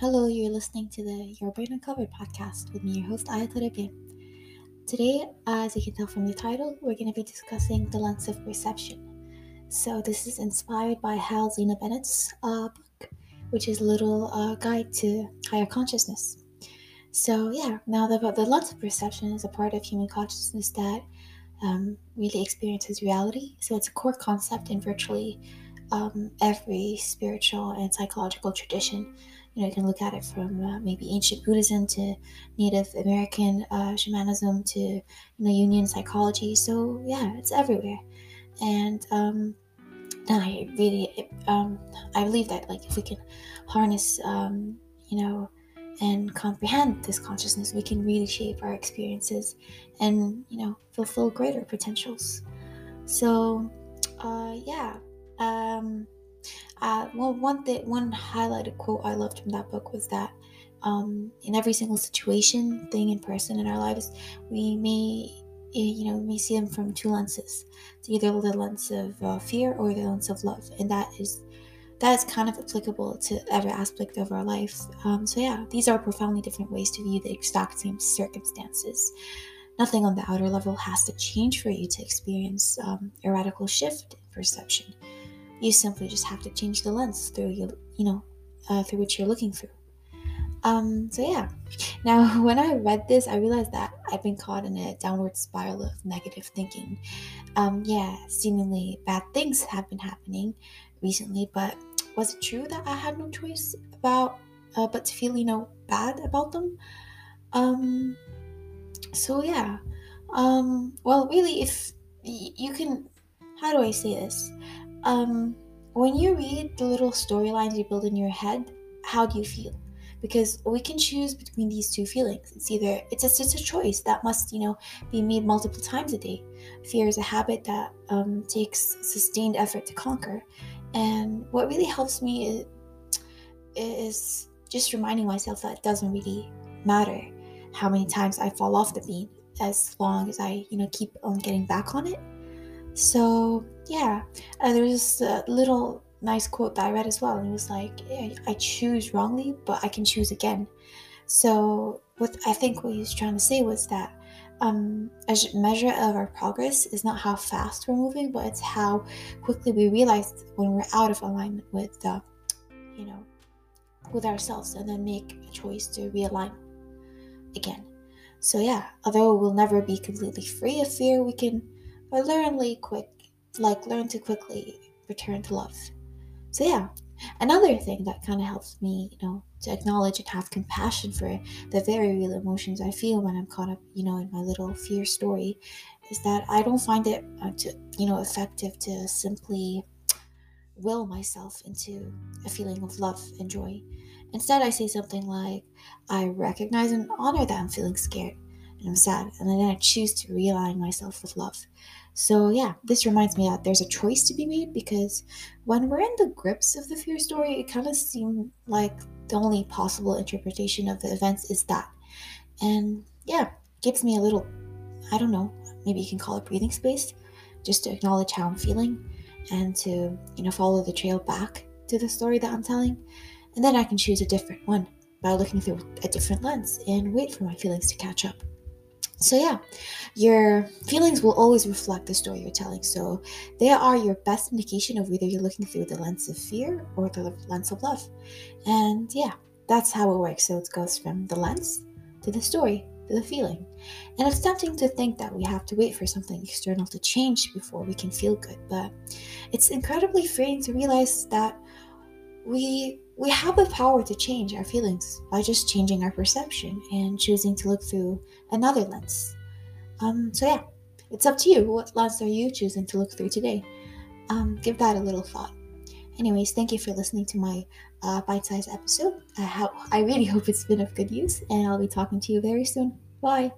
Hello, you're listening to the Your Brain Uncovered podcast with me, your host, Ayatollah Today, as you can tell from the title, we're going to be discussing the lens of perception. So, this is inspired by Hal Zina Bennett's uh, book, which is a little uh, guide to higher consciousness. So, yeah, now the, the lens of perception is a part of human consciousness that um, really experiences reality. So, it's a core concept in virtually um, every spiritual and psychological tradition. You know, you can look at it from uh, maybe ancient Buddhism to Native American uh, shamanism to you know Jungian psychology. So yeah, it's everywhere, and um, I really um, I believe that like if we can harness um, you know and comprehend this consciousness, we can really shape our experiences and you know fulfill greater potentials. So uh, yeah um, uh, well, one thing, one highlighted quote I loved from that book was that um, in every single situation, thing, in person in our lives, we may, eh, you know, may see them from two lenses. It's either the lens of uh, fear or the lens of love, and that is that is kind of applicable to every aspect of our life. Um, so yeah, these are profoundly different ways to view the exact same circumstances. Nothing on the outer level has to change for you to experience um, a radical shift in perception. You simply just have to change the lens through you, you know, uh, through which you're looking through. Um, so yeah. Now, when I read this, I realized that I've been caught in a downward spiral of negative thinking. Um, yeah, seemingly bad things have been happening recently, but was it true that I had no choice about, uh, but to feel, you know, bad about them? Um, so yeah. Um, well, really, if you can, how do I say this? Um, when you read the little storylines you build in your head, how do you feel? Because we can choose between these two feelings. It's either it's a, it's a choice that must you know be made multiple times a day. Fear is a habit that um, takes sustained effort to conquer, and what really helps me is, is just reminding myself that it doesn't really matter how many times I fall off the beam, as long as I you know keep on getting back on it. So yeah, uh, there's a little nice quote that I read as well, and it was like, "I choose wrongly, but I can choose again." So what I think what he was trying to say was that um, a measure of our progress is not how fast we're moving, but it's how quickly we realize when we're out of alignment with the, you know, with ourselves, and then make a choice to realign again. So yeah, although we'll never be completely free of fear, we can but learn quick, like learn to quickly return to love. So yeah, another thing that kind of helps me, you know, to acknowledge and have compassion for the very real emotions I feel when I'm caught up, you know, in my little fear story, is that I don't find it, uh, to, you know, effective to simply will myself into a feeling of love and joy. Instead, I say something like, I recognize and honor that I'm feeling scared and I'm sad, and then I choose to realign myself with love. So, yeah, this reminds me that there's a choice to be made because when we're in the grips of the fear story, it kind of seems like the only possible interpretation of the events is that. And yeah, gives me a little, I don't know, maybe you can call it breathing space, just to acknowledge how I'm feeling and to, you know, follow the trail back to the story that I'm telling. And then I can choose a different one by looking through a different lens and wait for my feelings to catch up. So, yeah, your feelings will always reflect the story you're telling. So, they are your best indication of whether you're looking through the lens of fear or the lens of love. And yeah, that's how it works. So, it goes from the lens to the story to the feeling. And it's tempting to think that we have to wait for something external to change before we can feel good, but it's incredibly freeing to realize that we we have the power to change our feelings by just changing our perception and choosing to look through another lens. Um, so yeah, it's up to you. What lens are you choosing to look through today? Um, give that a little thought. Anyways, thank you for listening to my uh, bite-sized episode. I, ha- I really hope it's been of good use, and I'll be talking to you very soon. Bye.